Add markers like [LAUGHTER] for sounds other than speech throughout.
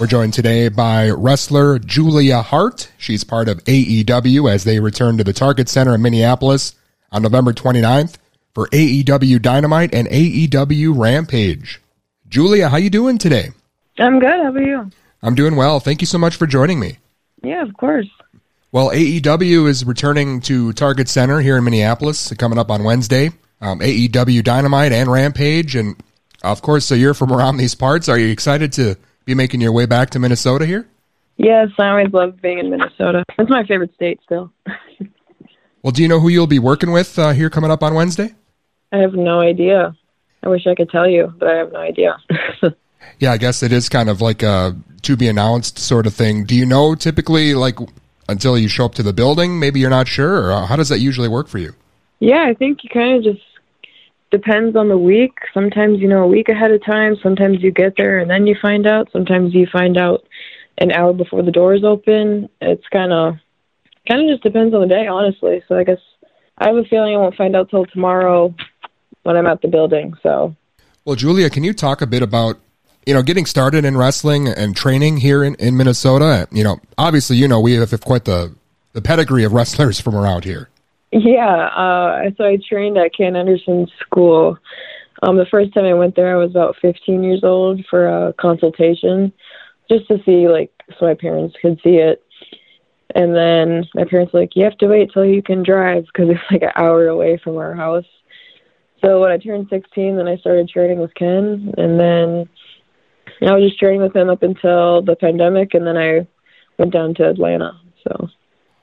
We're joined today by wrestler Julia Hart. She's part of AEW as they return to the Target Center in Minneapolis on November 29th for AEW Dynamite and AEW Rampage. Julia, how you doing today? I'm good. How about you? I'm doing well. Thank you so much for joining me. Yeah, of course. Well, AEW is returning to Target Center here in Minneapolis coming up on Wednesday. Um, AEW Dynamite and Rampage, and of course, so you're from around these parts. Are you excited to be making your way back to Minnesota here? Yes, I always love being in Minnesota. It's my favorite state still. [LAUGHS] well, do you know who you'll be working with uh, here coming up on Wednesday? I have no idea. I wish I could tell you, but I have no idea. [LAUGHS] yeah, I guess it is kind of like a to be announced sort of thing. Do you know typically like until you show up to the building, maybe you're not sure, or how does that usually work for you? Yeah, I think you kind of just depends on the week. Sometimes you know a week ahead of time. Sometimes you get there and then you find out. Sometimes you find out an hour before the doors open. It's kind of kind of just depends on the day, honestly. So I guess I have a feeling I won't find out till tomorrow when I'm at the building. So, well, Julia, can you talk a bit about you know getting started in wrestling and training here in, in Minnesota? You know, obviously, you know we have quite the the pedigree of wrestlers [LAUGHS] from around here. Yeah, uh, so I trained at Ken Anderson School. Um, the first time I went there, I was about 15 years old for a consultation, just to see, like, so my parents could see it. And then my parents were like, you have to wait till you can drive because it's like an hour away from our house. So when I turned 16, then I started training with Ken, and then I was just training with him up until the pandemic, and then I went down to Atlanta. So.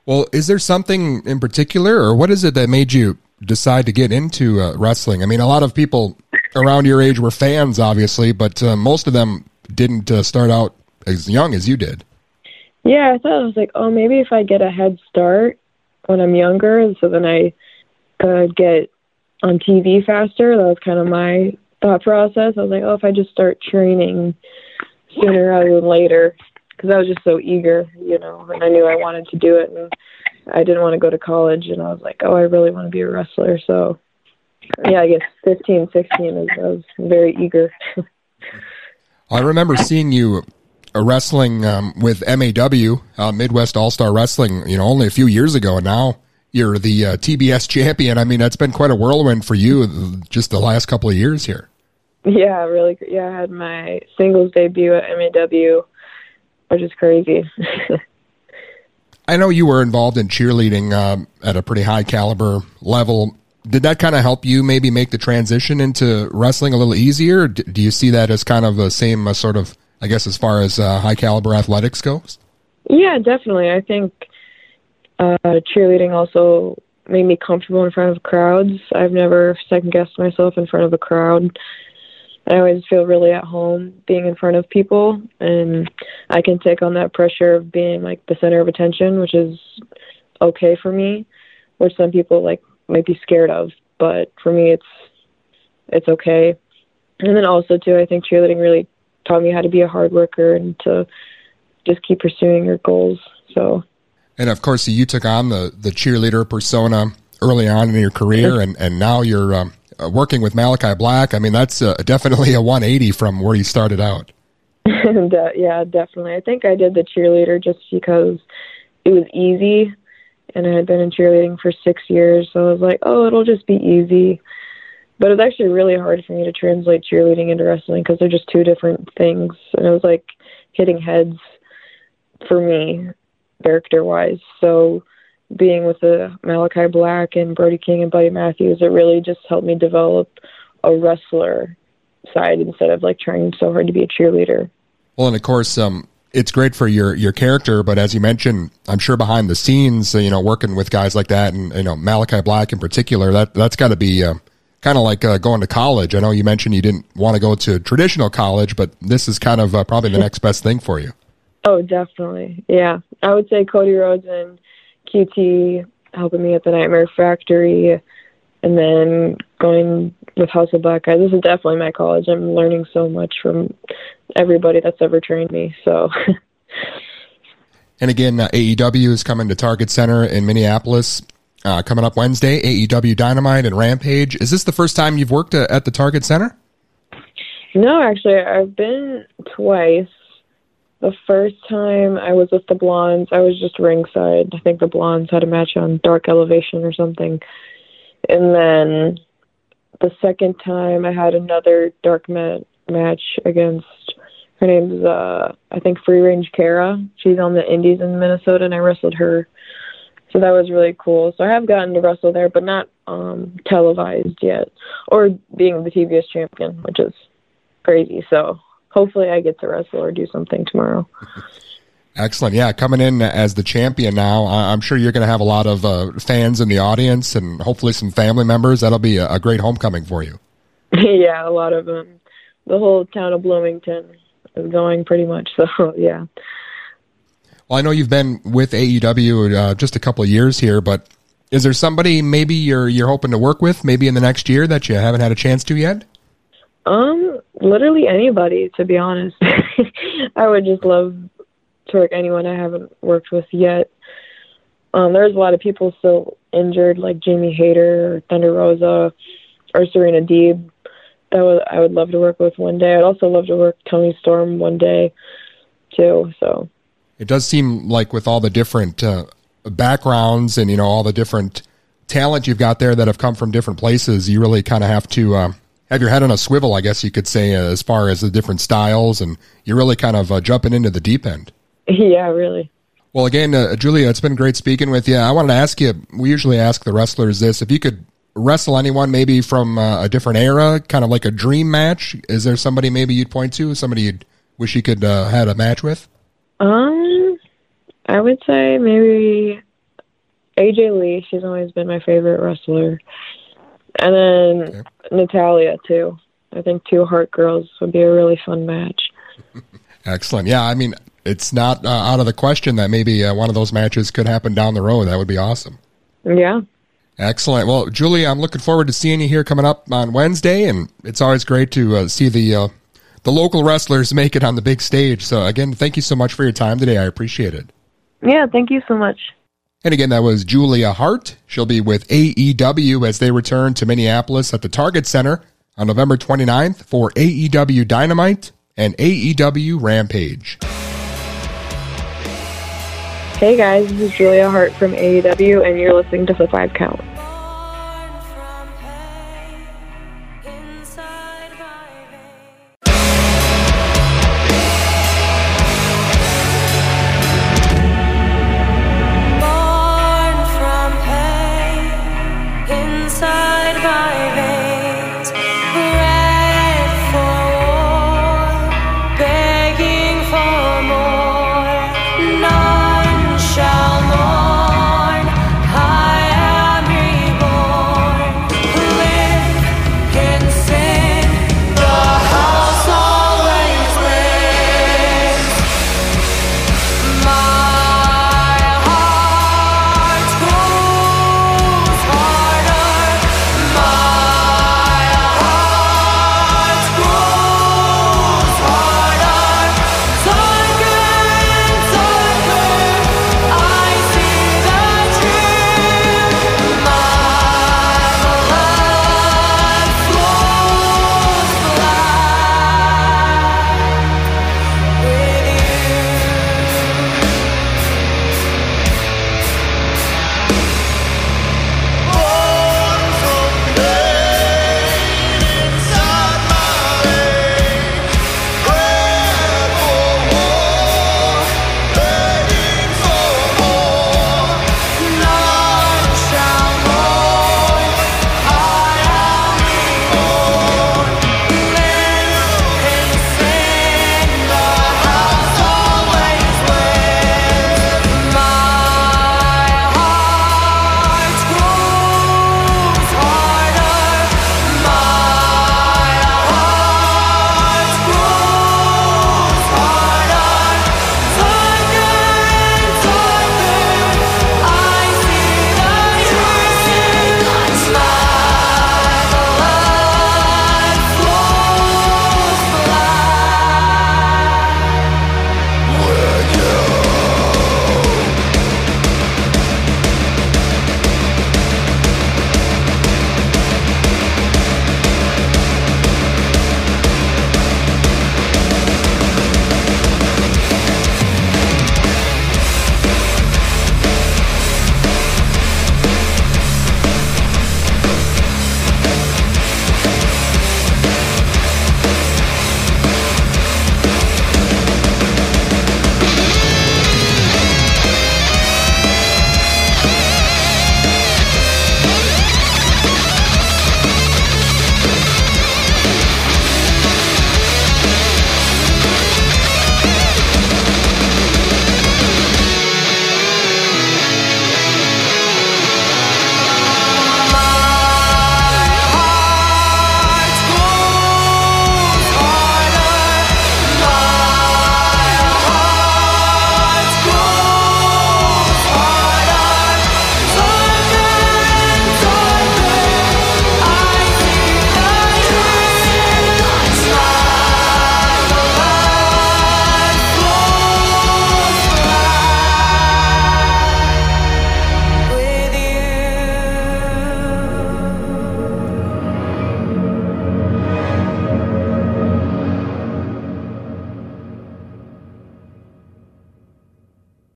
Well, is there something in particular, or what is it that made you decide to get into uh, wrestling? I mean, a lot of people around your age were fans, obviously, but uh, most of them didn't uh, start out as young as you did. Yeah, I thought I was like, oh, maybe if I get a head start when I'm younger, so then I could get on TV faster. That was kind of my thought process. I was like, oh, if I just start training sooner rather than later, because I was just so eager, you know, and I knew I wanted to do it, and I didn't want to go to college, and I was like, oh, I really want to be a wrestler. So, yeah, I guess 15, 16 is, I was very eager. [LAUGHS] I remember seeing you uh, wrestling um, with MAW, uh, Midwest All Star Wrestling, you know, only a few years ago, and now you're the uh, TBS champion. I mean, that's been quite a whirlwind for you just the last couple of years here. Yeah, really. Yeah, I had my singles debut at MAW which is crazy. [LAUGHS] I know you were involved in cheerleading um, at a pretty high caliber level. Did that kind of help you maybe make the transition into wrestling a little easier? Do you see that as kind of the same uh, sort of, I guess, as far as uh, high caliber athletics goes? Yeah, definitely. I think uh, cheerleading also made me comfortable in front of crowds. I've never second guessed myself in front of a crowd. I always feel really at home being in front of people, and I can take on that pressure of being like the center of attention, which is okay for me, which some people like might be scared of, but for me, it's it's okay. And then also too, I think cheerleading really taught me how to be a hard worker and to just keep pursuing your goals. So. And of course, you took on the the cheerleader persona early on in your career, and and now you're um, uh, working with Malachi Black, I mean, that's uh, definitely a 180 from where you started out. [LAUGHS] yeah, definitely. I think I did the cheerleader just because it was easy, and I had been in cheerleading for six years, so I was like, oh, it'll just be easy. But it was actually really hard for me to translate cheerleading into wrestling because they're just two different things, and it was like hitting heads for me, character wise. So being with the Malachi Black and Brody King and Buddy Matthews, it really just helped me develop a wrestler side instead of like trying so hard to be a cheerleader. Well, and of course, um, it's great for your your character, but as you mentioned, I'm sure behind the scenes, you know, working with guys like that, and you know Malachi Black in particular, that that's got to be uh, kind of like uh, going to college. I know you mentioned you didn't want to go to traditional college, but this is kind of uh, probably the next best thing for you. Oh, definitely, yeah. I would say Cody Rhodes and QT helping me at the Nightmare Factory, and then going with House of Black Guys. This is definitely my college. I'm learning so much from everybody that's ever trained me. So. [LAUGHS] and again, uh, AEW is coming to Target Center in Minneapolis. Uh, coming up Wednesday, AEW Dynamite and Rampage. Is this the first time you've worked uh, at the Target Center? No, actually, I've been twice. The first time I was with the Blondes, I was just ringside. I think the Blondes had a match on Dark Elevation or something. And then the second time I had another dark mat- match against her name's uh I think Free Range Kara. She's on the Indies in Minnesota and I wrestled her. So that was really cool. So I have gotten to wrestle there but not um televised yet. Or being the TBS champion, which is crazy. So hopefully I get to wrestle or do something tomorrow. Excellent. Yeah, coming in as the champion now, I'm sure you're going to have a lot of uh, fans in the audience and hopefully some family members. That'll be a, a great homecoming for you. [LAUGHS] yeah, a lot of them. The whole town of Bloomington is going pretty much. So, [LAUGHS] yeah. Well, I know you've been with AEW uh, just a couple of years here, but is there somebody maybe you're you're hoping to work with maybe in the next year that you haven't had a chance to yet? Um, literally anybody, to be honest. [LAUGHS] I would just love to work anyone I haven't worked with yet. Um, there's a lot of people still injured, like Jamie Hayter, or Thunder Rosa, or Serena Deeb. That I would love to work with one day. I'd also love to work Toni Storm one day, too. So it does seem like with all the different uh, backgrounds and you know all the different talent you've got there that have come from different places, you really kind of have to. Uh, have your head on a swivel, I guess you could say, uh, as far as the different styles, and you're really kind of uh, jumping into the deep end. Yeah, really. Well, again, uh, Julia, it's been great speaking with you. I wanted to ask you. We usually ask the wrestlers this: if you could wrestle anyone, maybe from uh, a different era, kind of like a dream match, is there somebody maybe you'd point to, somebody you'd wish you could uh, had a match with? Um, I would say maybe AJ Lee. She's always been my favorite wrestler. And then okay. Natalya too. I think two Hart girls would be a really fun match. [LAUGHS] Excellent. Yeah, I mean, it's not uh, out of the question that maybe uh, one of those matches could happen down the road. That would be awesome. Yeah. Excellent. Well, Julie, I'm looking forward to seeing you here coming up on Wednesday, and it's always great to uh, see the uh, the local wrestlers [LAUGHS] make it on the big stage. So, again, thank you so much for your time today. I appreciate it. Yeah, thank you so much. And again, that was Julia Hart. She'll be with AEW as they return to Minneapolis at the Target Center on November 29th for AEW Dynamite and AEW Rampage. Hey guys, this is Julia Hart from AEW, and you're listening to The Five Count.